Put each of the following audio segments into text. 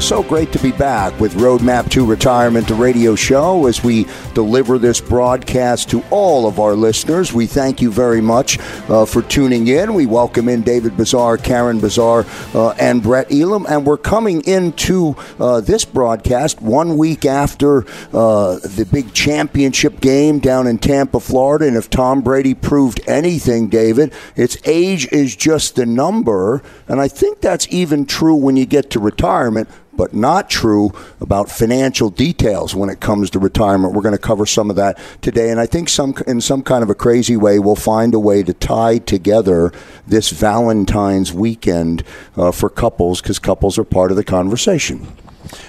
So great to be back with Roadmap to Retirement, the radio show, as we deliver this broadcast to all of our listeners. We thank you very much uh, for tuning in. We welcome in David Bazaar, Karen Bazaar, uh, and Brett Elam. And we're coming into uh, this broadcast one week after uh, the big championship game down in Tampa, Florida. And if Tom Brady proved anything, David, its age is just a number. And I think that's even true when you get to retirement but not true about financial details when it comes to retirement. We're going to cover some of that today, and I think some in some kind of a crazy way we'll find a way to tie together this Valentine's weekend uh, for couples because couples are part of the conversation.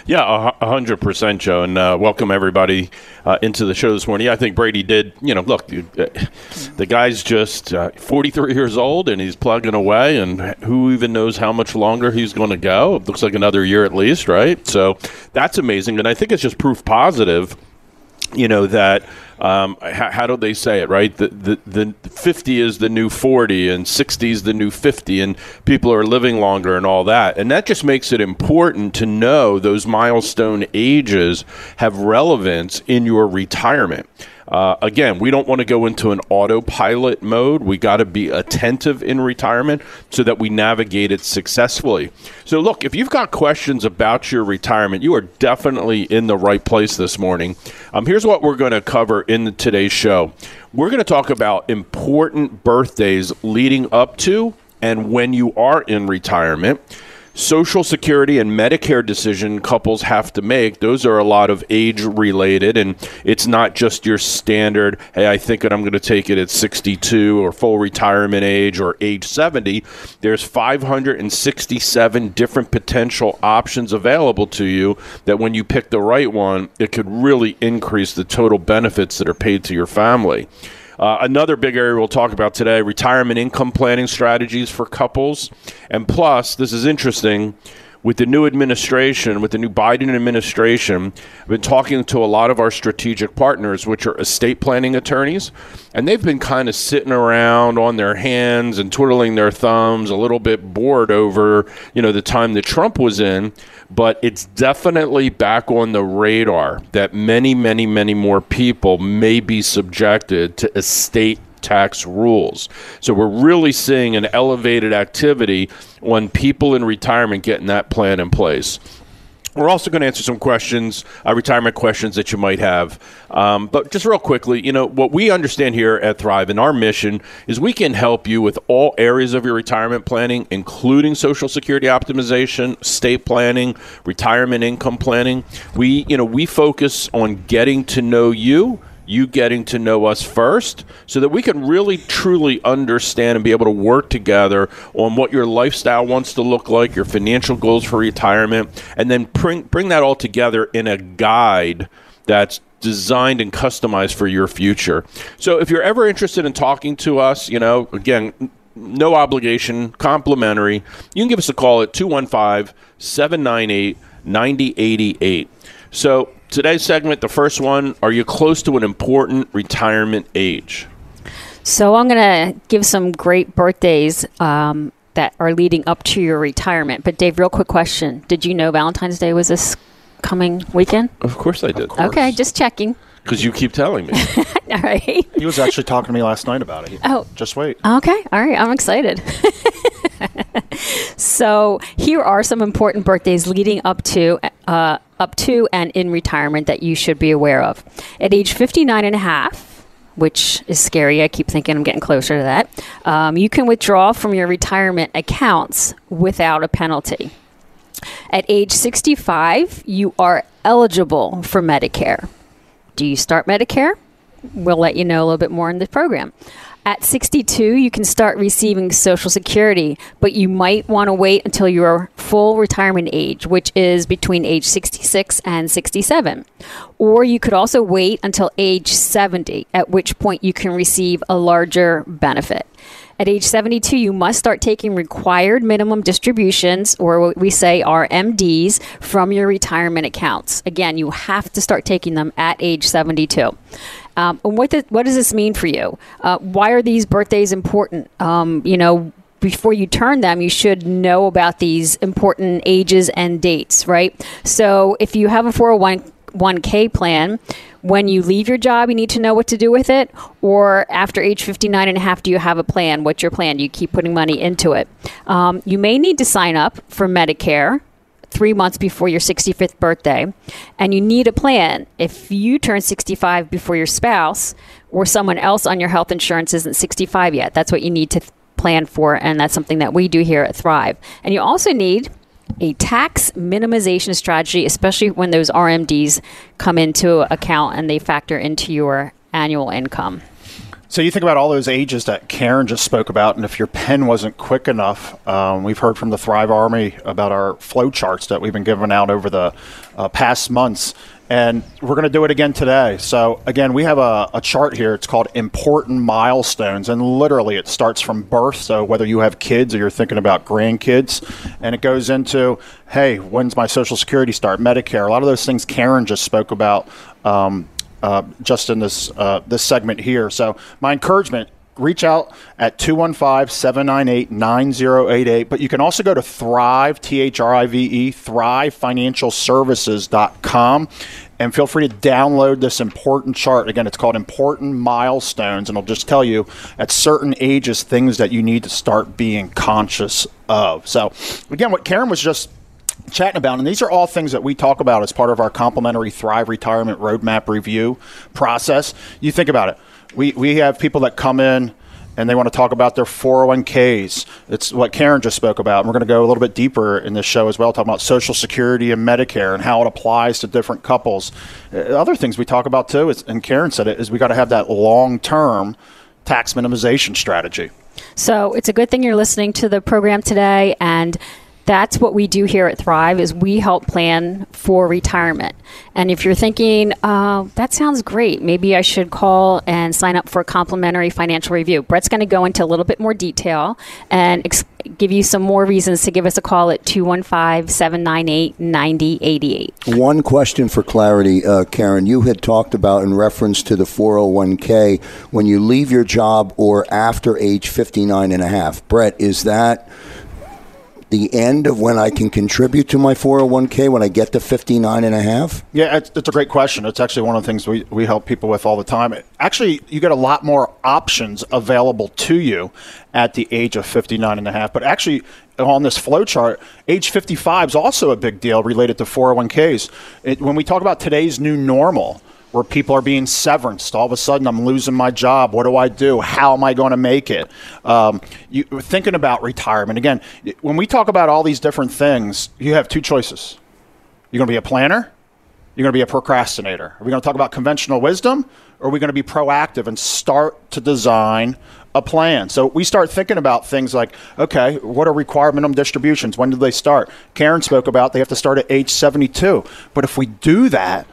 Yeah, a hundred percent, Joe, and uh, welcome everybody uh, into the show this morning. I think Brady did. You know, look, uh, the guy's just uh, 43 years old and he's plugging away, and who even knows how much longer he's going to go? It looks like another year at least, right? So that's amazing, and I think it's just proof positive. You know that um, how, how, do they say it, right? The, the, the 50 is the new 40 and 60 is the new 50, and people are living longer and all that. And that just makes it important to know those milestone ages have relevance in your retirement. Uh, again, we don't want to go into an autopilot mode. We got to be attentive in retirement so that we navigate it successfully. So, look, if you've got questions about your retirement, you are definitely in the right place this morning. Um, here's what we're going to cover in today's show we're going to talk about important birthdays leading up to and when you are in retirement. Social Security and Medicare decision couples have to make, those are a lot of age related. And it's not just your standard, hey, I think that I'm going to take it at 62 or full retirement age or age 70. There's 567 different potential options available to you that when you pick the right one, it could really increase the total benefits that are paid to your family. Uh, another big area we'll talk about today retirement income planning strategies for couples. And plus, this is interesting with the new administration, with the new Biden administration, I've been talking to a lot of our strategic partners, which are estate planning attorneys, and they've been kind of sitting around on their hands and twiddling their thumbs, a little bit bored over, you know, the time that Trump was in. But it's definitely back on the radar that many, many, many more people may be subjected to estate tax rules. So we're really seeing an elevated activity when people in retirement getting that plan in place. We're also going to answer some questions, uh, retirement questions that you might have. Um, but just real quickly, you know, what we understand here at Thrive and our mission is we can help you with all areas of your retirement planning, including Social Security optimization, state planning, retirement income planning. We, you know, we focus on getting to know you you getting to know us first so that we can really truly understand and be able to work together on what your lifestyle wants to look like, your financial goals for retirement, and then bring, bring that all together in a guide that's designed and customized for your future. So if you're ever interested in talking to us, you know, again, no obligation, complimentary, you can give us a call at 215 798 9088. So today's segment, the first one, are you close to an important retirement age? So I'm going to give some great birthdays um, that are leading up to your retirement. But Dave, real quick question: Did you know Valentine's Day was this coming weekend? Of course I did. Okay, just checking. Because you keep telling me. all right. He was actually talking to me last night about it. Oh, just wait. Okay, all right. I'm excited. so here are some important birthdays leading up to uh, up to and in retirement that you should be aware of. At age 59 and a half, which is scary. I keep thinking I'm getting closer to that. Um, you can withdraw from your retirement accounts without a penalty. At age 65, you are eligible for Medicare. Do you start Medicare? We'll let you know a little bit more in the program. At 62, you can start receiving Social Security, but you might want to wait until your full retirement age, which is between age 66 and 67. Or you could also wait until age 70, at which point you can receive a larger benefit. At age 72, you must start taking required minimum distributions, or what we say are MDs, from your retirement accounts. Again, you have to start taking them at age 72. Um, and what, what does this mean for you? Uh, why are these birthdays important? Um, you know, before you turn them, you should know about these important ages and dates, right? So if you have a 401k plan, when you leave your job, you need to know what to do with it. Or after age 59 and a half, do you have a plan? What's your plan? Do you keep putting money into it? Um, you may need to sign up for Medicare three months before your 65th birthday, and you need a plan. If you turn 65 before your spouse or someone else on your health insurance isn't 65 yet, that's what you need to th- plan for, and that's something that we do here at Thrive. And you also need a tax minimization strategy, especially when those RMDs come into account and they factor into your annual income. So you think about all those ages that Karen just spoke about, and if your pen wasn't quick enough, um, we've heard from the Thrive Army about our flow charts that we've been giving out over the uh, past months, and we're going to do it again today. So again, we have a, a, chart here. It's called important milestones, and literally it starts from birth. So whether you have kids or you're thinking about grandkids, and it goes into, hey, when's my Social Security start? Medicare. A lot of those things Karen just spoke about. Um, uh, just in this uh, this segment here. So my encouragement reach out at 215-798-9088 but you can also go to thrive t-h-r-i-v-e thrivefinancialservices.com and feel free to download this important chart again it's called important milestones and it'll just tell you at certain ages things that you need to start being conscious of so again what karen was just chatting about. And these are all things that we talk about as part of our complimentary Thrive Retirement Roadmap review process. You think about it. We, we have people that come in and they want to talk about their 401ks. It's what Karen just spoke about. And we're going to go a little bit deeper in this show as well, talking about Social Security and Medicare and how it applies to different couples. Uh, other things we talk about too, is, and Karen said it, is we got to have that long term tax minimization strategy. So it's a good thing you're listening to the program today and that's what we do here at Thrive is we help plan for retirement. And if you're thinking, uh, that sounds great, maybe I should call and sign up for a complimentary financial review. Brett's going to go into a little bit more detail and ex- give you some more reasons to give us a call at 215-798-9088. One question for clarity, uh, Karen. You had talked about in reference to the 401k when you leave your job or after age 59 and a half. Brett, is that the end of when I can contribute to my 401k when I get to 59 and a half? Yeah, it's, it's, a great question. It's actually one of the things we, we help people with all the time. Actually, you get a lot more options available to you at the age of 59 and a half. But actually, on this flow chart, age 55 is also a big deal related to 401ks. It, when we talk about today's new normal, where people are being severanced. All of a sudden, I'm losing my job. What do I do? How am I going to make it? Um, you, thinking about retirement. Again, when we talk about all these different things, you have two choices. You're going to be a planner, you're going to be a procrastinator. Are we going to talk about conventional wisdom, or are we going to be proactive and start to design a plan. So we start thinking about things like, okay, what are required minimum distributions? When do they start? Karen spoke about they have to start at age 72. But if we do that,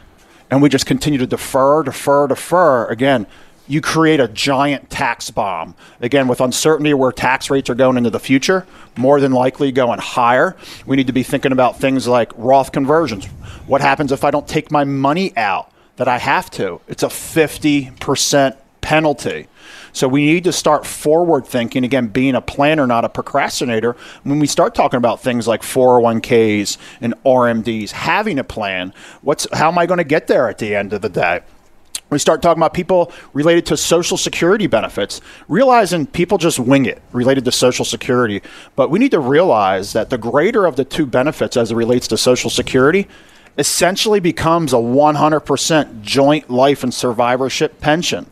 and we just continue to defer, defer, defer, again, you create a giant tax bomb. Again, with uncertainty where tax rates are going into the future, more than likely going higher. We need to be thinking about things like Roth conversions. What happens if I don't take my money out that I have to? It's a 50% penalty. So we need to start forward thinking, again, being a planner, not a procrastinator. When we start talking about things like 401ks and RMDs, having a plan, what's how am I going to get there at the end of the day? we start talking about people related to social security benefits, realizing people just wing it related to social security. But we need to realize that the greater of the two benefits as it relates to social security essentially becomes a 100% joint life and survivorship pension.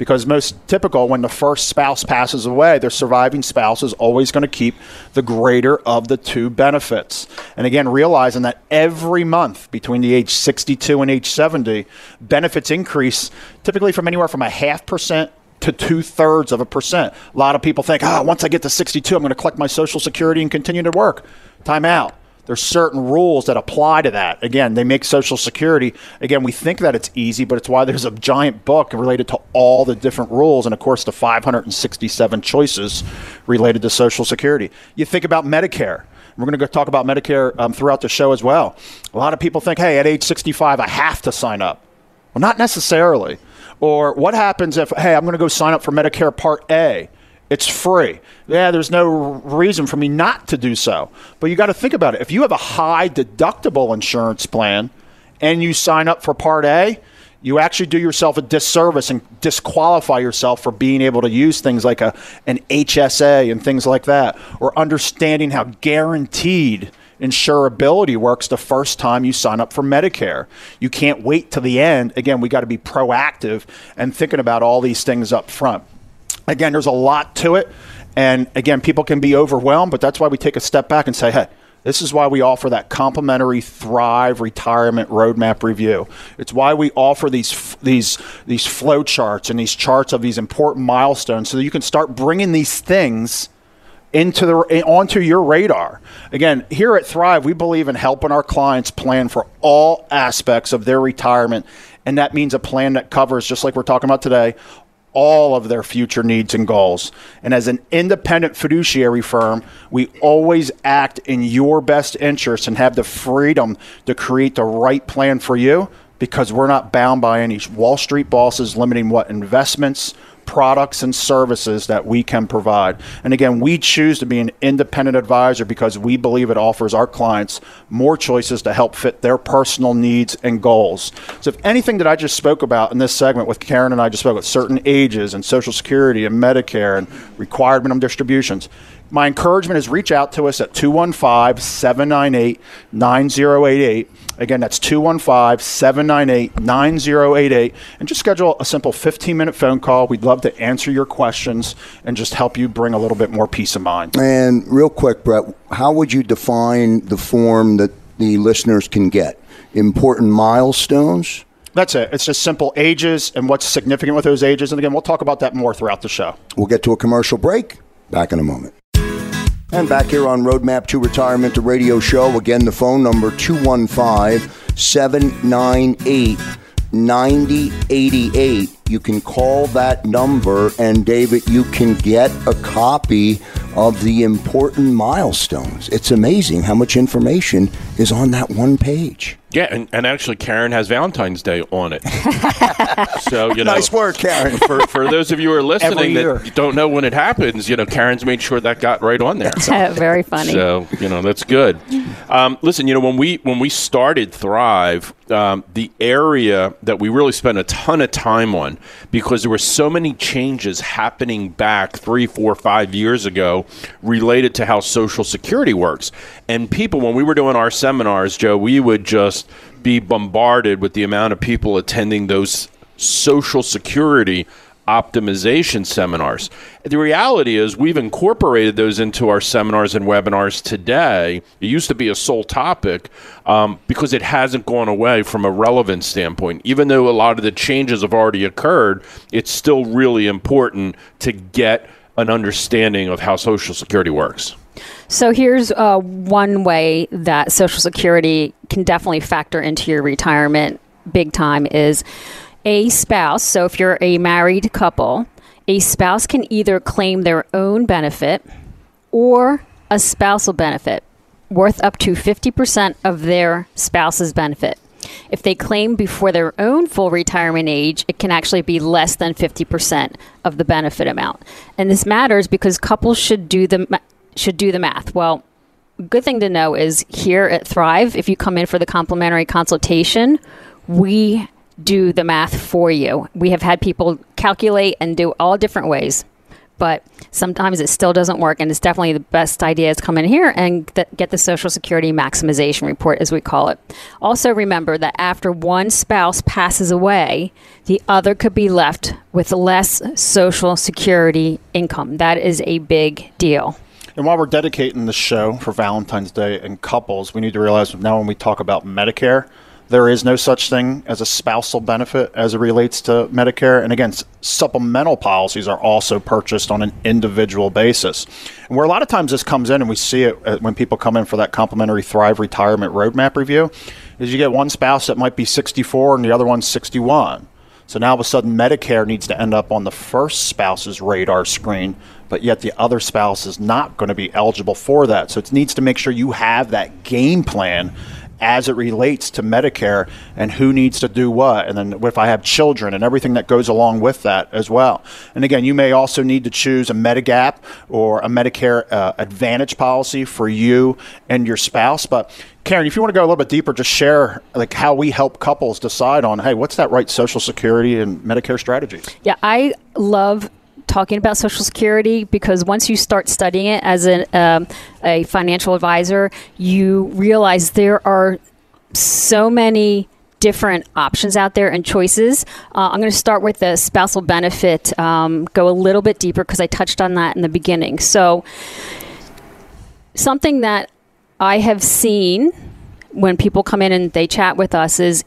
Because most typical when the first spouse passes away, their surviving spouse is always going to keep the greater of the two benefits. And again, realizing that every month between the age 62 and age 70, benefits increase typically from anywhere from a half percent to two thirds of a percent. A lot of people think, ah, once I get to 62, I'm going to collect my Social Security and continue to work. Time out there's certain rules that apply to that. Again, they make Social Security. Again, we think that it's easy, but it's why there's a giant book related to all the different rules and, of course, the 567 choices related to Social Security. You think about Medicare. We're going to go talk about Medicare um, throughout the show as well. A lot of people think, hey, at age 65, I have to sign up. Well, not necessarily. Or what happens if, hey, I'm going to go sign up for Medicare Part A? It's free. Yeah, there's no reason for me not to do so. But you got to think about it. If you have a high deductible insurance plan and you sign up for Part A, you actually do yourself a disservice and disqualify yourself for being able to use things like a, an HSA and things like that, or understanding how guaranteed insurability works the first time you sign up for Medicare. You can't wait to the end. Again, we got to be proactive and thinking about all these things up front. Again, there's a lot to it. And again, people can be overwhelmed, but that's why we take a step back and say, hey, this is why we offer that complimentary Thrive Retirement Roadmap review. It's why we offer these these these flow charts and these charts of these important milestones, so that you can start bringing these things into the eh, onto your radar. Again, here at Thrive, we believe in helping our clients plan for all aspects of their retirement, and that means a plan that covers, just like we're talking about today, all of their future needs and goals. And as an independent fiduciary firm, we always act in your best interest and have the freedom to create the right plan for you because we're not bound by any Wall Street bosses limiting what investments, products and services that we can provide. And again, we choose to be an independent advisor because we believe it offers our clients more choices to help fit their personal needs and goals. So, if anything that I just spoke about in this segment with Karen and I just spoke about certain ages and Social Security and Medicare and required minimum distributions, my encouragement is reach out to us at 215 798 9088. Again, that's 215 798 9088. And just schedule a simple 15 minute phone call. We'd love to answer your questions and just help you bring a little bit more peace of mind. And real quick, Brett, how would you define the form that the listeners can get? Important milestones? That's it. It's just simple ages and what's significant with those ages. And again, we'll talk about that more throughout the show. We'll get to a commercial break. Back in a moment. And back here on Roadmap to Retirement, the radio show. Again, the phone number 215 798 9088. You can call that number, and David, you can get a copy of the important milestones. It's amazing how much information is on that one page. Yeah, and, and actually, Karen has Valentine's Day on it. so you know, nice work, Karen. For, for those of you who are listening that don't know when it happens, you know, Karen's made sure that got right on there. Very funny. So you know, that's good. Um, listen, you know, when we when we started Thrive, um, the area that we really spent a ton of time on because there were so many changes happening back three, four, five years ago related to how Social Security works, and people when we were doing our seminars, Joe, we would just be bombarded with the amount of people attending those social security optimization seminars. The reality is, we've incorporated those into our seminars and webinars today. It used to be a sole topic um, because it hasn't gone away from a relevance standpoint. Even though a lot of the changes have already occurred, it's still really important to get an understanding of how Social Security works. So here's uh, one way that Social Security can definitely factor into your retirement big time is a spouse. So if you're a married couple, a spouse can either claim their own benefit or a spousal benefit worth up to 50% of their spouse's benefit. If they claim before their own full retirement age, it can actually be less than 50% of the benefit amount. And this matters because couples should do the should do the math. Well, good thing to know is here at Thrive, if you come in for the complimentary consultation, we do the math for you. We have had people calculate and do all different ways but sometimes it still doesn't work. And it's definitely the best idea is come in here and th- get the Social Security maximization report, as we call it. Also, remember that after one spouse passes away, the other could be left with less Social Security income. That is a big deal. And while we're dedicating the show for Valentine's Day and couples, we need to realize now when we talk about Medicare, there is no such thing as a spousal benefit as it relates to Medicare. And again, supplemental policies are also purchased on an individual basis. And where a lot of times this comes in, and we see it uh, when people come in for that complimentary Thrive Retirement Roadmap review, is you get one spouse that might be 64 and the other one's 61. So now all of a sudden, Medicare needs to end up on the first spouse's radar screen, but yet the other spouse is not going to be eligible for that. So it needs to make sure you have that game plan as it relates to Medicare and who needs to do what. And then if I have children and everything that goes along with that as well. And again, you may also need to choose a Medigap or a Medicare uh, Advantage policy for you and your spouse. But Karen, if you want to go a little bit deeper, just share like how we help couples decide on, hey, what's that right Social Security and Medicare strategy? Yeah, I love talking about Social Security because once you start studying it as a, um, a financial advisor, you realize there are so many different options out there and choices. Uh, I'm going to start with the spousal benefit, um, go a little bit deeper because I touched on that in the beginning. So, something that I have seen when people come in and they chat with us is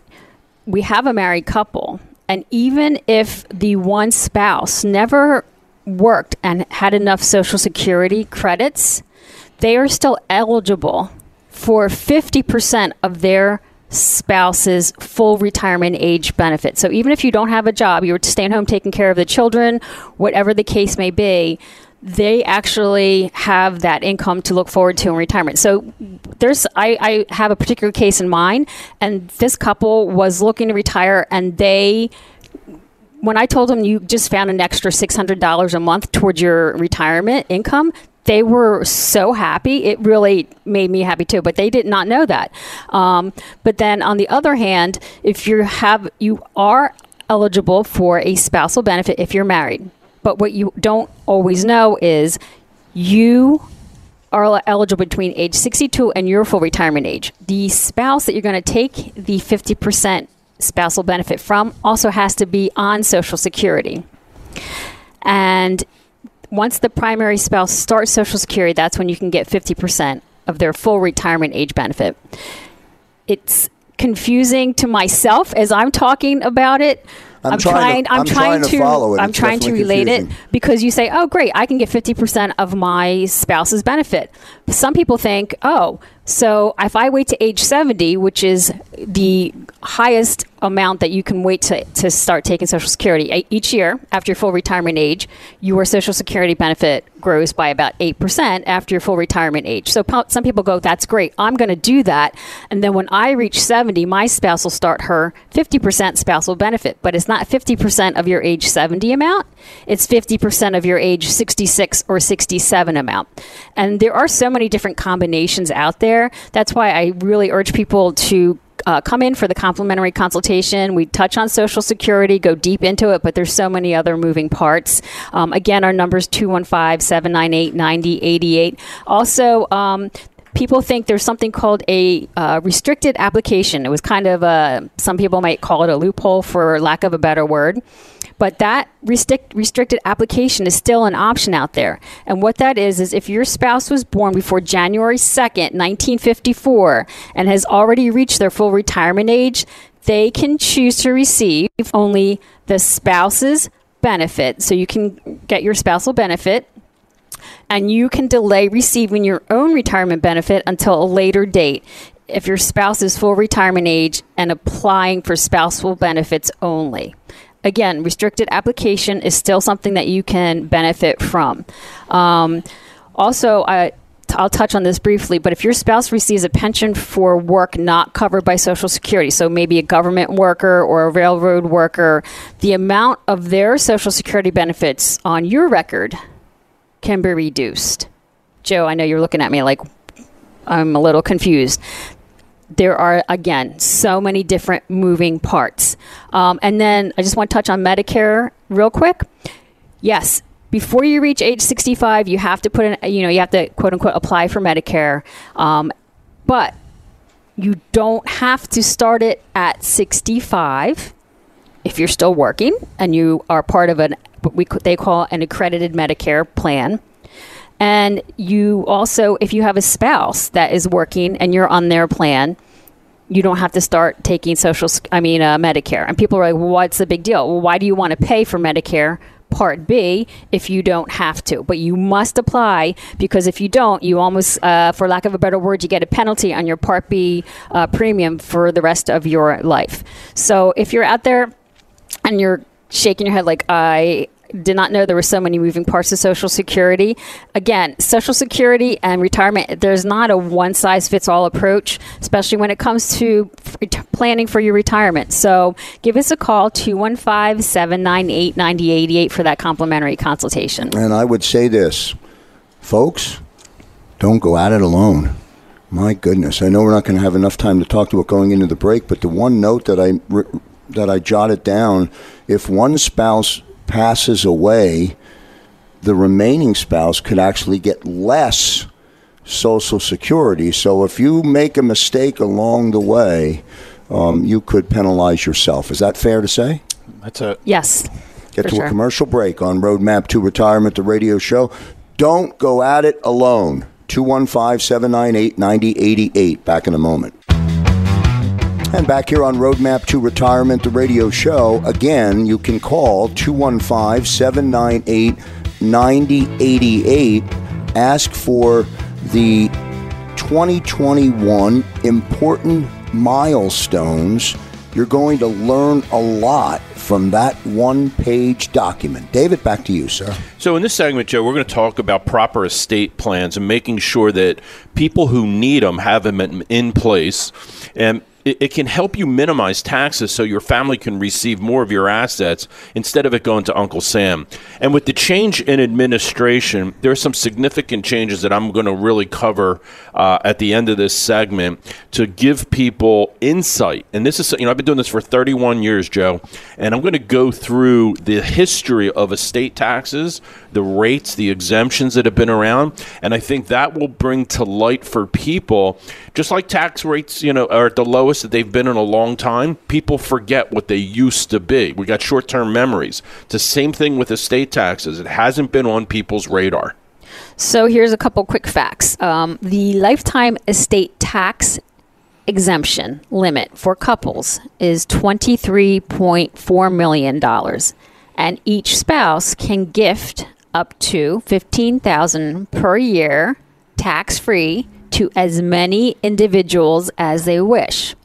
we have a married couple. And even if the one spouse never worked and had enough Social Security credits, they are still eligible for 50% of their spouse's full retirement age benefit. So even if you don't have a job, you're staying home taking care of the children, whatever the case may be, they actually have that income to look forward to in retirement. So there's I, I have a particular case in mind and this couple was looking to retire and they when I told them you just found an extra $600 a month towards your retirement income, they were so happy. It really made me happy too, but they did not know that. Um, but then on the other hand, if you have, you are eligible for a spousal benefit if you're married. But what you don't always know is you are eligible between age 62 and your full retirement age. The spouse that you're going to take the 50% spousal benefit from also has to be on Social Security. And once the primary spouse starts Social Security, that's when you can get 50% of their full retirement age benefit. It's confusing to myself as I'm talking about it I'm, I'm trying, trying. I'm, I'm trying, trying to, follow it. I'm it's trying to relate confusing. it because you say, "Oh, great, I can get 50% of my spouse's benefit." Some people think, "Oh, so if I wait to age 70, which is the highest amount that you can wait to, to start taking Social Security each year after your full retirement age, your Social Security benefit grows by about 8% after your full retirement age. So some people go, that's great. I'm going to do that. And then when I reach 70, my spouse will start her 50% spousal benefit. But it's not 50% of your age 70 amount, it's 50% of your age 66 or 67 amount. And there are so many different combinations out there. That's why I really urge people to uh, come in for the complimentary consultation. We touch on Social Security, go deep into it, but there's so many other moving parts. Um, again, our number is 215 798 9088. Also, um, people think there's something called a uh, restricted application. It was kind of a, some people might call it a loophole for lack of a better word. But that restrict, restricted application is still an option out there. And what that is, is if your spouse was born before January 2nd, 1954, and has already reached their full retirement age, they can choose to receive only the spouse's benefit. So you can get your spousal benefit and you can delay receiving your own retirement benefit until a later date if your spouse is full retirement age and applying for spousal benefits only. Again, restricted application is still something that you can benefit from. Um, also, I, I'll touch on this briefly, but if your spouse receives a pension for work not covered by Social Security, so maybe a government worker or a railroad worker, the amount of their Social Security benefits on your record can be reduced. Joe, I know you're looking at me like I'm a little confused. There are, again, so many different moving parts. Um, and then I just want to touch on Medicare real quick. Yes, before you reach age 65, you have to put in, you know, you have to quote unquote apply for Medicare. Um, but you don't have to start it at 65 if you're still working and you are part of an what we they call an accredited Medicare plan. And you also, if you have a spouse that is working and you're on their plan, you don't have to start taking social, I mean, uh, Medicare. And people are like, well, what's the big deal? Well, why do you want to pay for Medicare Part B if you don't have to? But you must apply because if you don't, you almost, uh, for lack of a better word, you get a penalty on your Part B uh, premium for the rest of your life. So if you're out there and you're shaking your head like I did not know there were so many moving parts of Social Security. Again, Social Security and retirement, there's not a one size fits all approach, especially when it comes to planning for your retirement. So give us a call, 215 798 9088 for that complimentary consultation. And I would say this, folks, don't go at it alone. My goodness, I know we're not going to have enough time to talk to it going into the break, but the one note that I that I jotted down, if one spouse passes away, the remaining spouse could actually get less Social Security. So if you make a mistake along the way, um, you could penalize yourself. Is that fair to say? That's it. Yes. Get to sure. a commercial break on Roadmap to Retirement, the radio show. Don't go at it alone. 215 798 9088. Back in a moment. And back here on Roadmap to Retirement, the radio show, again, you can call 215 798 9088. Ask for the 2021 important milestones. You're going to learn a lot from that one page document. David, back to you, sir. So, in this segment, Joe, we're going to talk about proper estate plans and making sure that people who need them have them in place. And it, it, can help you minimize taxes so your family can receive more of your assets instead of it going to Uncle Sam. And with the change in administration, there are some significant changes that I'm going to really cover uh, at the end of this segment to give people insight. And this is, you know, I've been doing this for 31 years, Joe, and I'm going to go through the history of estate taxes, the rates, the exemptions that have been around. And I think that will bring to light for people, just like tax rates, you know, are at the lowest that they've been in a long time, people forget what they used to be. We got short term memories. It's the same thing with estate taxes, it hasn't been on people's radar. So here's a couple quick facts. Um, the lifetime estate tax exemption limit for couples is $23.4 million, and each spouse can gift up to 15000 per year tax free to as many individuals as they wish.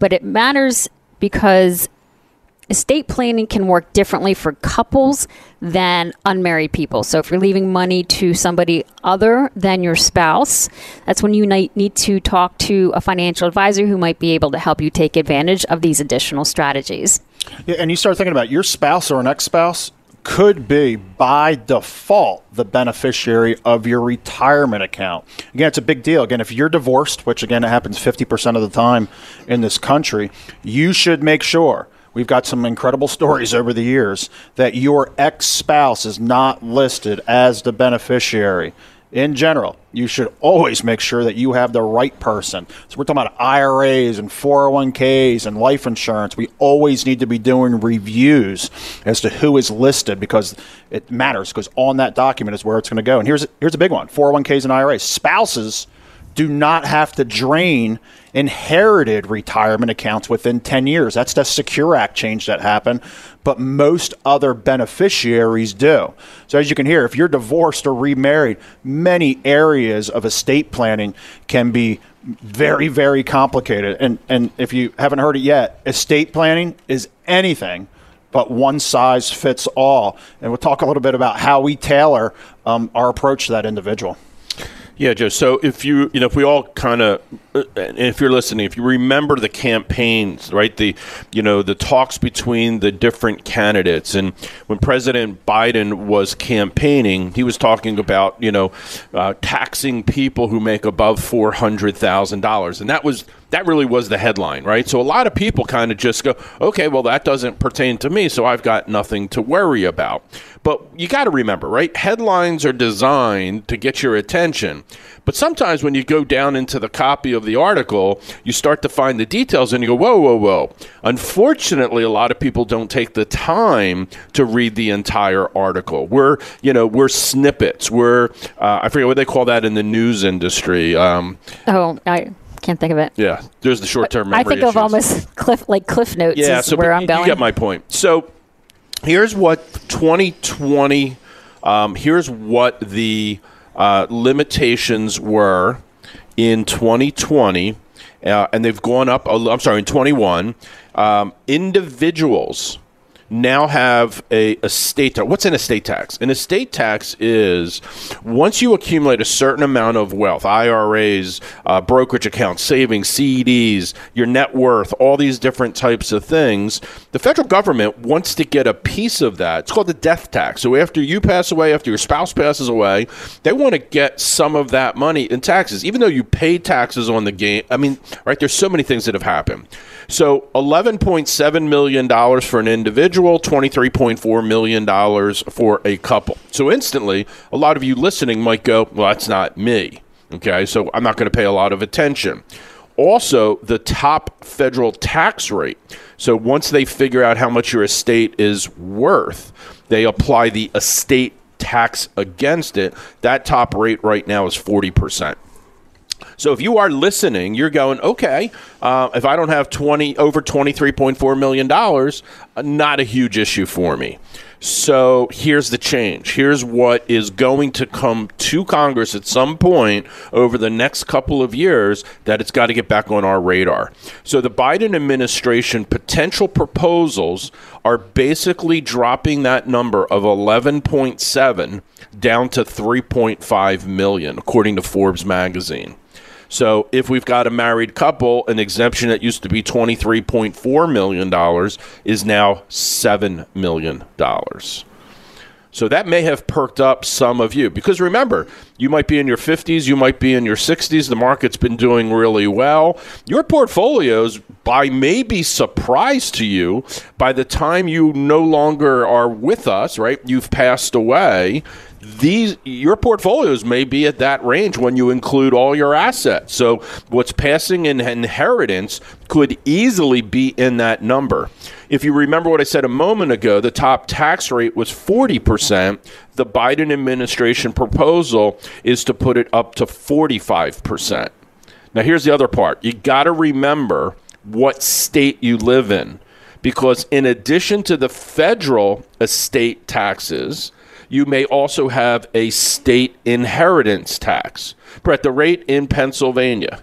But it matters because estate planning can work differently for couples than unmarried people. So if you're leaving money to somebody other than your spouse, that's when you need to talk to a financial advisor who might be able to help you take advantage of these additional strategies. Yeah, and you start thinking about your spouse or an ex-spouse could be by default the beneficiary of your retirement account. Again, it's a big deal. Again, if you're divorced, which again it happens 50% of the time in this country, you should make sure we've got some incredible stories over the years that your ex-spouse is not listed as the beneficiary in general, you should always make sure that you have the right person. So we're talking about IRAs and 401ks and life insurance. We always need to be doing reviews as to who is listed because it matters because on that document is where it's going to go. And here's here's a big one: 401ks and IRAs. Spouses do not have to drain inherited retirement accounts within 10 years. That's the Secure Act change that happened, but most other beneficiaries do. So, as you can hear, if you're divorced or remarried, many areas of estate planning can be very, very complicated. And, and if you haven't heard it yet, estate planning is anything but one size fits all. And we'll talk a little bit about how we tailor um, our approach to that individual. Yeah, Joe. So if you, you know, if we all kind of, uh, if you're listening, if you remember the campaigns, right? The, you know, the talks between the different candidates, and when President Biden was campaigning, he was talking about, you know, uh, taxing people who make above four hundred thousand dollars, and that was that really was the headline, right? So a lot of people kind of just go, okay, well, that doesn't pertain to me, so I've got nothing to worry about. But you got to remember, right? Headlines are designed to get your attention. But sometimes when you go down into the copy of the article, you start to find the details and you go, whoa, whoa, whoa. Unfortunately, a lot of people don't take the time to read the entire article. We're, you know, we're snippets. We're, uh, I forget what they call that in the news industry. Um, Oh, I can't think of it. yeah, there's the short term I memory. think of almost cliff like cliff notes. Yeah, is so where I'm going. You get my point. So here's what 2020. Um, here's what the uh, limitations were in 2020, uh, and they've gone up. I'm sorry, in 21, um, individuals now have a estate tax. What's an estate tax? An estate tax is once you accumulate a certain amount of wealth, IRAs, uh, brokerage accounts, savings, CDs, your net worth, all these different types of things, the federal government wants to get a piece of that. It's called the death tax. So after you pass away, after your spouse passes away, they want to get some of that money in taxes, even though you pay taxes on the gain. I mean, right? There's so many things that have happened. So $11.7 million for an individual, $23.4 million for a couple. So instantly, a lot of you listening might go, well, that's not me. Okay, so I'm not going to pay a lot of attention. Also, the top federal tax rate. So once they figure out how much your estate is worth, they apply the estate tax against it. That top rate right now is 40%. So if you are listening, you're going, okay, uh, if I don't have 20 over 23.4 million dollars, uh, not a huge issue for me. So here's the change. Here's what is going to come to Congress at some point over the next couple of years that it's got to get back on our radar. So the Biden administration potential proposals are basically dropping that number of 11.7 down to 3.5 million according to Forbes magazine. So if we've got a married couple, an exemption that used to be $23.4 million is now $7 million. So that may have perked up some of you. Because remember, you might be in your 50s, you might be in your 60s. The market's been doing really well. Your portfolios, by maybe surprise to you, by the time you no longer are with us, right? You've passed away these your portfolios may be at that range when you include all your assets. So what's passing in inheritance could easily be in that number. If you remember what I said a moment ago, the top tax rate was 40%. The Biden administration proposal is to put it up to 45%. Now here's the other part. You got to remember what state you live in because in addition to the federal estate taxes, you may also have a state inheritance tax. Brett, the rate in Pennsylvania.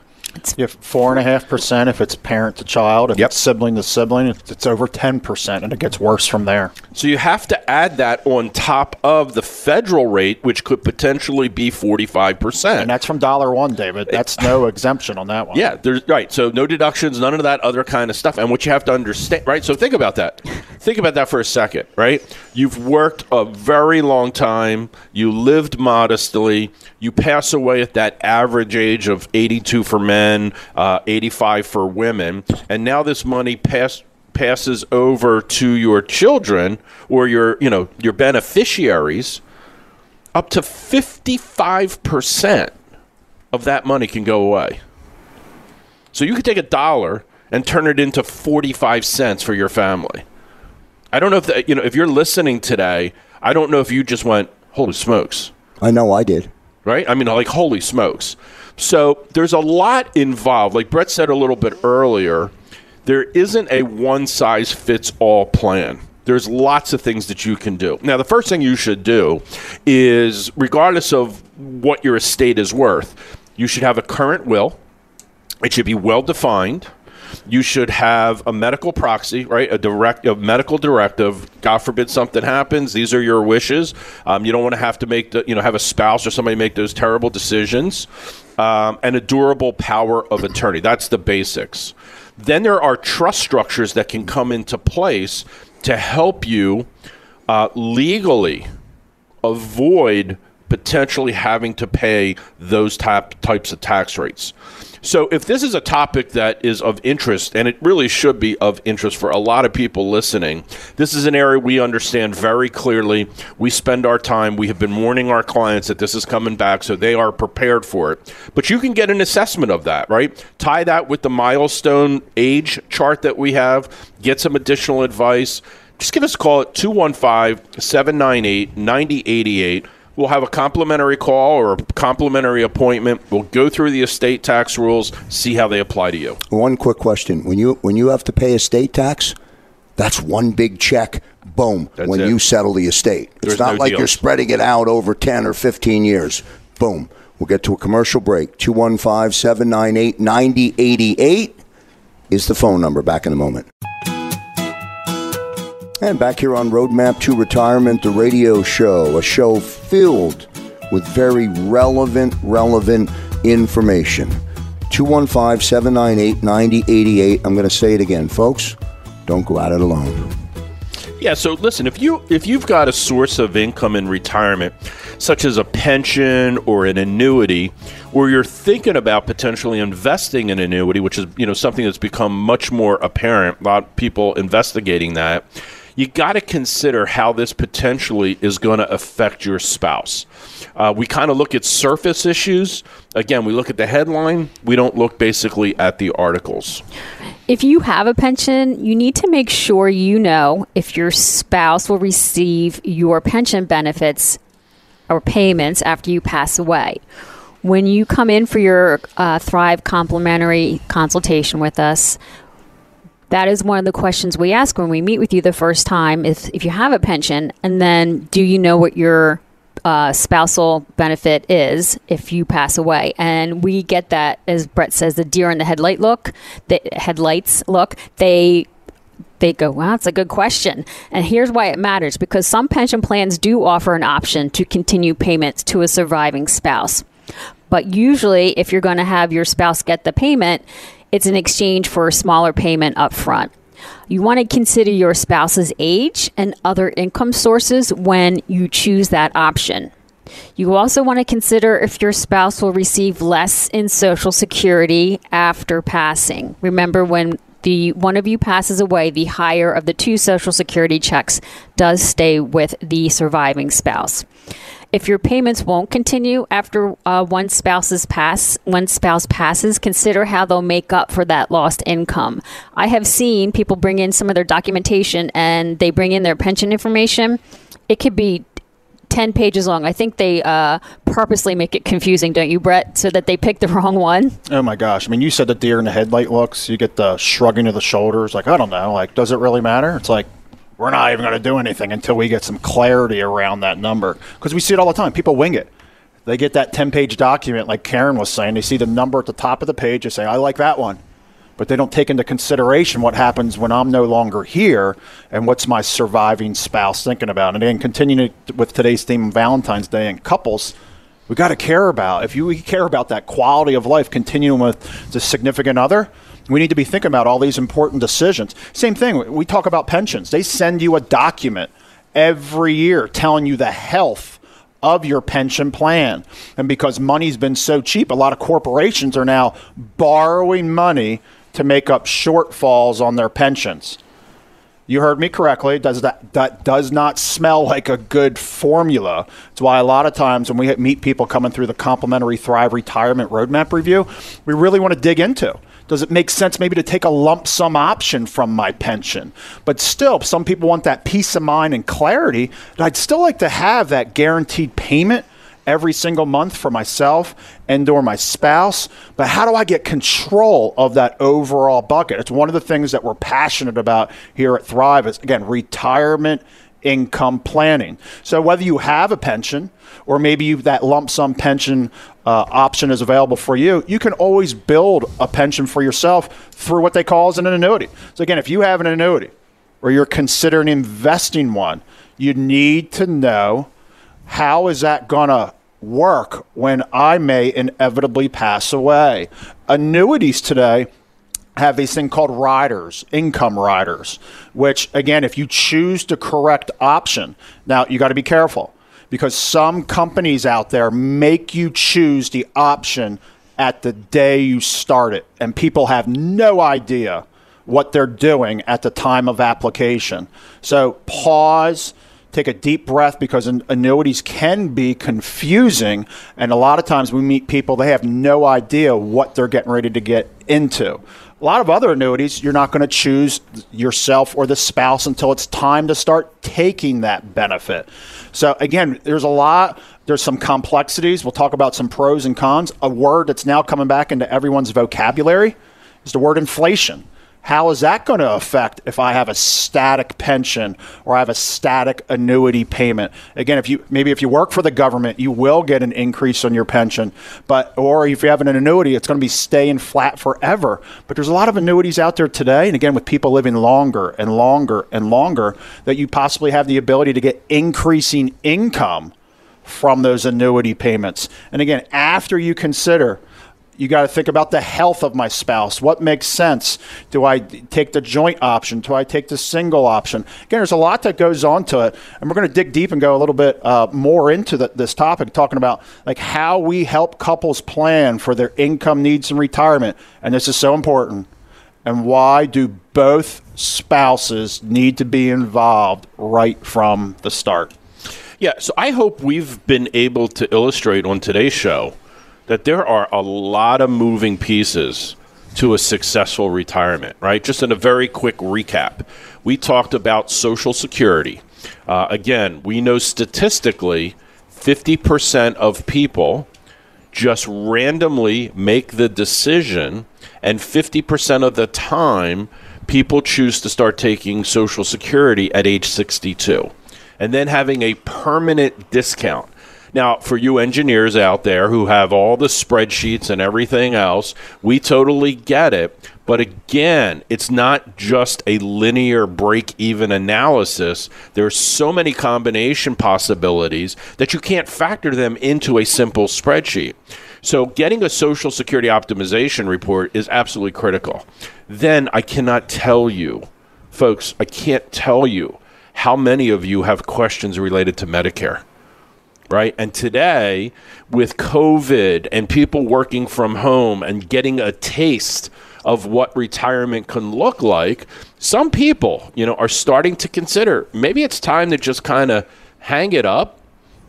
You have four and a half percent if it's parent to child. If Yep. it's sibling to sibling, it's it's over ten percent, and it gets worse from there. So you have to add that on top of the federal rate, which could potentially be 45%. And that's from dollar one, David. That's no exemption on that one. Yeah, there's right. So no deductions, none of that other kind of stuff. And what you have to understand, right? So think about that. think about that for a second, right? You've worked a very long time. You lived modestly. You pass away at that average age of 82 for men, uh, 85 for women, and now this money pass, passes over to your children or your, you know, your beneficiaries. Up to 55 percent of that money can go away. So you could take a dollar and turn it into 45 cents for your family. I don't know if that, you know if you're listening today, I don't know if you just went, "Holy smokes." I know I did. Right? I mean like holy smokes. So there's a lot involved. Like Brett said a little bit earlier, there isn't a one size fits all plan. There's lots of things that you can do. Now, the first thing you should do is, regardless of what your estate is worth, you should have a current will. It should be well defined. You should have a medical proxy, right? A direct, a medical directive. God forbid something happens. These are your wishes. Um, you don't want to have to make the, you know, have a spouse or somebody make those terrible decisions. Um, and a durable power of attorney. That's the basics. Then there are trust structures that can come into place to help you uh, legally avoid potentially having to pay those type, types of tax rates. So, if this is a topic that is of interest, and it really should be of interest for a lot of people listening, this is an area we understand very clearly. We spend our time, we have been warning our clients that this is coming back, so they are prepared for it. But you can get an assessment of that, right? Tie that with the milestone age chart that we have, get some additional advice. Just give us a call at 215 798 9088 We'll have a complimentary call or a complimentary appointment. We'll go through the estate tax rules, see how they apply to you. One quick question: when you when you have to pay estate tax, that's one big check. Boom. That's when it. you settle the estate, it's not no like you're spreading it out over ten or fifteen years. Boom. We'll get to a commercial break. 215 798 9088 is the phone number. Back in a moment. And back here on Roadmap to Retirement, the radio show, a show filled with very relevant, relevant information. 215 798 9088. I'm going to say it again, folks. Don't go at it alone. Yeah, so listen, if you if you've got a source of income in retirement, such as a pension or an annuity, or you're thinking about potentially investing in an annuity, which is you know something that's become much more apparent, a lot of people investigating that, you got to consider how this potentially is going to affect your spouse. Uh, we kind of look at surface issues. Again, we look at the headline. We don't look basically at the articles. If you have a pension, you need to make sure you know if your spouse will receive your pension benefits or payments after you pass away. When you come in for your uh, Thrive complimentary consultation with us, that is one of the questions we ask when we meet with you the first time if, if you have a pension and then do you know what your uh, spousal benefit is if you pass away and we get that as brett says the deer in the headlight look the headlights look they they go, well, that's a good question. And here's why it matters because some pension plans do offer an option to continue payments to a surviving spouse. But usually, if you're going to have your spouse get the payment, it's in exchange for a smaller payment up front. You want to consider your spouse's age and other income sources when you choose that option. You also want to consider if your spouse will receive less in Social Security after passing. Remember, when the one of you passes away, the higher of the two Social Security checks does stay with the surviving spouse. If your payments won't continue after uh, one spouse's pass, one spouse passes, consider how they'll make up for that lost income. I have seen people bring in some of their documentation and they bring in their pension information. It could be 10 pages long. I think they uh, purposely make it confusing, don't you, Brett, so that they pick the wrong one? Oh my gosh! I mean, you said the deer in the headlight looks. You get the shrugging of the shoulders. Like I don't know. Like, does it really matter? It's like we're not even going to do anything until we get some clarity around that number because we see it all the time. People wing it. They get that ten-page document, like Karen was saying. They see the number at the top of the page. They say, "I like that one," but they don't take into consideration what happens when I'm no longer here and what's my surviving spouse thinking about. And then continuing with today's theme, Valentine's Day and couples we got to care about if you we care about that quality of life continuing with the significant other we need to be thinking about all these important decisions. Same thing we talk about pensions. They send you a document every year telling you the health of your pension plan. And because money's been so cheap a lot of corporations are now borrowing money to make up shortfalls on their pensions you heard me correctly. Does that that does not smell like a good formula? It's why a lot of times when we meet people coming through the complimentary Thrive Retirement Roadmap review, we really want to dig into. Does it make sense maybe to take a lump sum option from my pension? But still, some people want that peace of mind and clarity. And I'd still like to have that guaranteed payment every single month for myself and or my spouse but how do i get control of that overall bucket? It's one of the things that we're passionate about here at thrive is again retirement income planning. So whether you have a pension or maybe that lump sum pension uh, option is available for you you can always build a pension for yourself through what they call as an annuity. So again if you have an annuity or you're considering investing one you need to know how is that going to work when I may inevitably pass away? Annuities today have these thing called riders, income riders, which, again, if you choose the correct option, now you got to be careful because some companies out there make you choose the option at the day you start it, and people have no idea what they're doing at the time of application. So pause, take a deep breath because annuities can be confusing. And a lot of times we meet people, they have no idea what they're getting ready to get into. A lot of other annuities, you're not going to choose yourself or the spouse until it's time to start taking that benefit. So, again, there's a lot, there's some complexities. We'll talk about some pros and cons. A word that's now coming back into everyone's vocabulary is the word inflation. How is that going to affect if I have a static pension or I have a static annuity payment? Again, if you maybe if you work for the government, you will get an increase on your pension, but or if you have an annuity, it's going to be staying flat forever. But there's a lot of annuities out there today, and again, with people living longer and longer and longer, that you possibly have the ability to get increasing income from those annuity payments. And again, after you consider you got to think about the health of my spouse. What makes sense? Do I take the joint option? Do I take the single option? Again, there's a lot that goes on to it, and we're going to dig deep and go a little bit uh, more into the, this topic, talking about like how we help couples plan for their income needs and retirement. And this is so important. And why do both spouses need to be involved right from the start? Yeah, so I hope we've been able to illustrate on today's show that there are a lot of moving pieces to a successful retirement, right? Just in a very quick recap, we talked about Social Security. Uh, again, we know statistically 50% of people just randomly make the decision, and 50% of the time, people choose to start taking Social Security at age 62 and then having a permanent discount. Now, for you engineers out there who have all the spreadsheets and everything else, we totally get it. But again, it's not just a linear break even analysis. There's so many combination possibilities that you can't factor them into a simple spreadsheet. So, getting a Social Security optimization report is absolutely critical. Then, I cannot tell you, folks, I can't tell you how many of you have questions related to Medicare right? And today, with COVID and people working from home and getting a taste of what retirement can look like, some people, you know, are starting to consider maybe it's time to just kind of hang it up,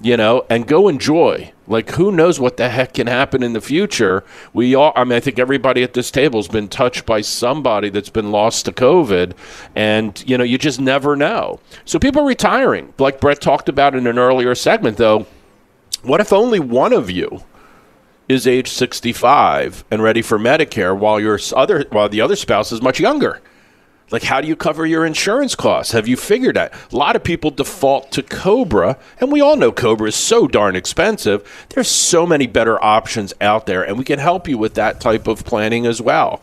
you know, and go enjoy. Like, who knows what the heck can happen in the future? We all, I mean, I think everybody at this table has been touched by somebody that's been lost to COVID, and, you know, you just never know. So people are retiring. Like Brett talked about in an earlier segment, though, what if only one of you is age 65 and ready for Medicare while your other while the other spouse is much younger? Like, how do you cover your insurance costs? Have you figured that? A lot of people default to COBRA, and we all know COBRA is so darn expensive. There's so many better options out there, and we can help you with that type of planning as well.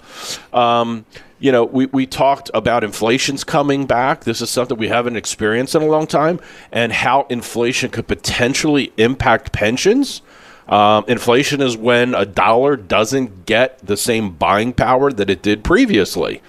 Um, you know, we, we talked about inflation's coming back. This is something we haven't experienced in a long time, and how inflation could potentially impact pensions. Um, inflation is when a dollar doesn't get the same buying power that it did previously.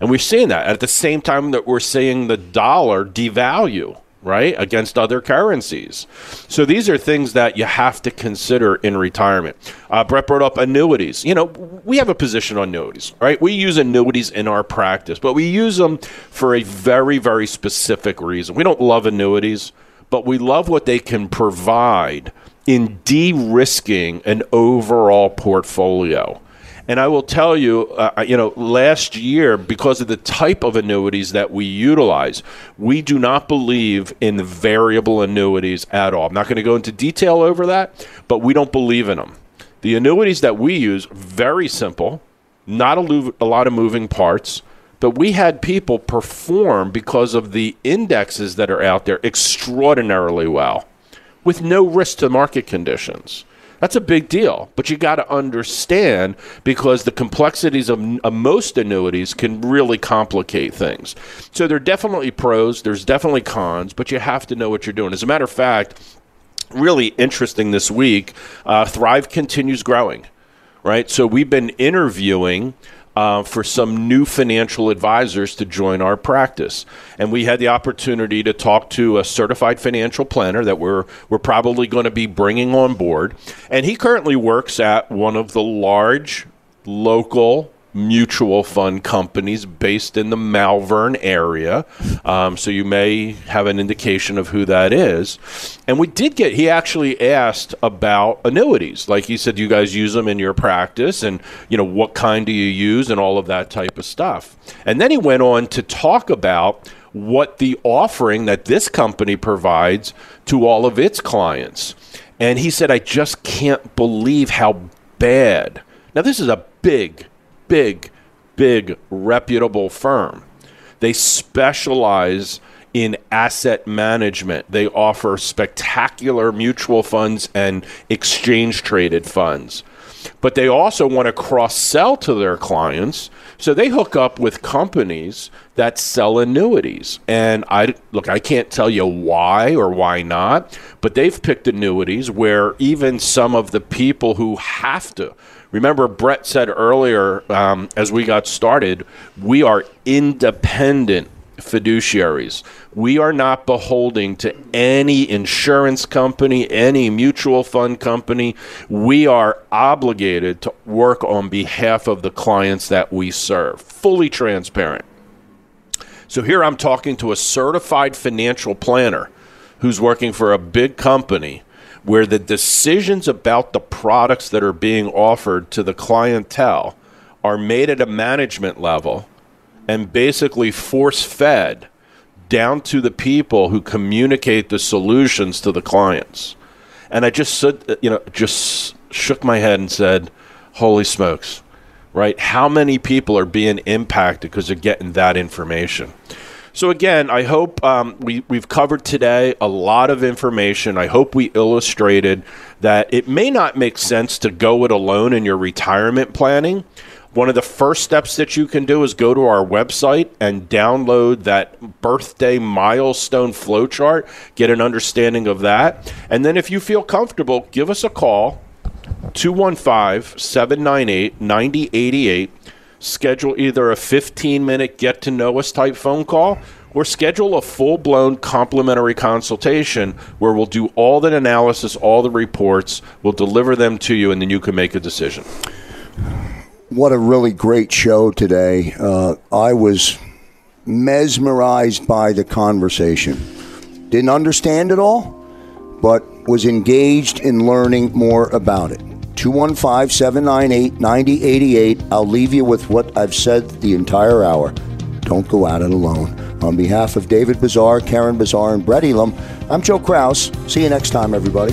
And we're seeing that at the same time that we're seeing the dollar devalue right, against other currencies. So these are things that you have to consider in retirement. Uh, Brett brought up annuities. You know, we have a position on annuities, right? We use annuities in our practice, but we use them for a very, very specific reason. We don't love annuities, but we love what they can provide in de risking an overall portfolio. And I will tell you, uh, you know, last year, because of the type of annuities that we utilize, we do not believe in variable annuities at all. I'm not going to go into detail over that, but we don't believe in them. The annuities that we use, very simple, not a, a lot of moving parts, but we had people perform because of the indexes that are out there extraordinarily well with no risk to market conditions. That's a big deal, but you got to understand because the complexities of, of, most annuities can really complicate things. So there are definitely pros, there's definitely cons, but you have to know what you're doing. As a matter of fact, really interesting this week, uh, Thrive continues growing, right? So we've been interviewing uh, for some new financial advisors to join our practice. And we had the opportunity to talk to a certified financial planner that we're, we're probably going to be bringing on board. And he currently works at one of the large local mutual fund companies based in the Malvern area. Um, so you may have an indication of who that is. And we did get, he actually asked about annuities. Like he said, "Do you guys use them in your practice and, you know, what kind do you use and all of that type of stuff. And then he went on to talk about what the offering that this company provides to all of its clients. And he said, I just can't believe how bad. Now, this is a big big, big, reputable firm. They specialize in asset management. They offer spectacular mutual funds and exchange traded funds. But they also want to cross sell to their clients. So they hook up with companies that sell annuities. And I look, I can't tell you why or why not, but they've picked annuities where even some of the people who have to Remember, Brett said earlier um, as we got started, we are independent fiduciaries. We are not beholding to any insurance company, any mutual fund company. We are obligated to work on behalf of the clients that we serve, fully transparent. So here I'm talking to a certified financial planner who's working for a big company where the decisions about the products that are being offered to the clientele are made at a management level and basically force fed down to the people who communicate the solutions to the clients. And I just said, you know, just shook my head and said, "Holy smokes!" Right? How many people are being impacted because they're getting that information? So again, I hope um, we we've covered today a lot of information. I hope we illustrated that it may not make sense to go it alone in your retirement planning. One of the first steps that you can do is go to our website and download that birthday milestone flowchart, get an understanding of that. And then if you feel comfortable, give us a call 215 798 9088 schedule either a 15 minute get to know us type phone call or schedule a full blown complimentary consultation where we'll do all the analysis, all the reports, we'll deliver them to you, and then you can make a decision. What a really great show today. Uh, I was mesmerized by the conversation. Didn't understand it all, but was engaged in learning more about it. 215 798 9088. I'll leave you with what I've said the entire hour. Don't go at it alone. On behalf of David Bazaar, Karen Bazaar, and Brett Elam, I'm Joe Kraus. See you next time, everybody.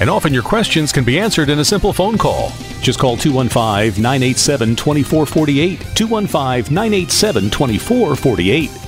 and often your questions can be answered in a simple phone call. Just call 215 987 2448. 215 987 2448.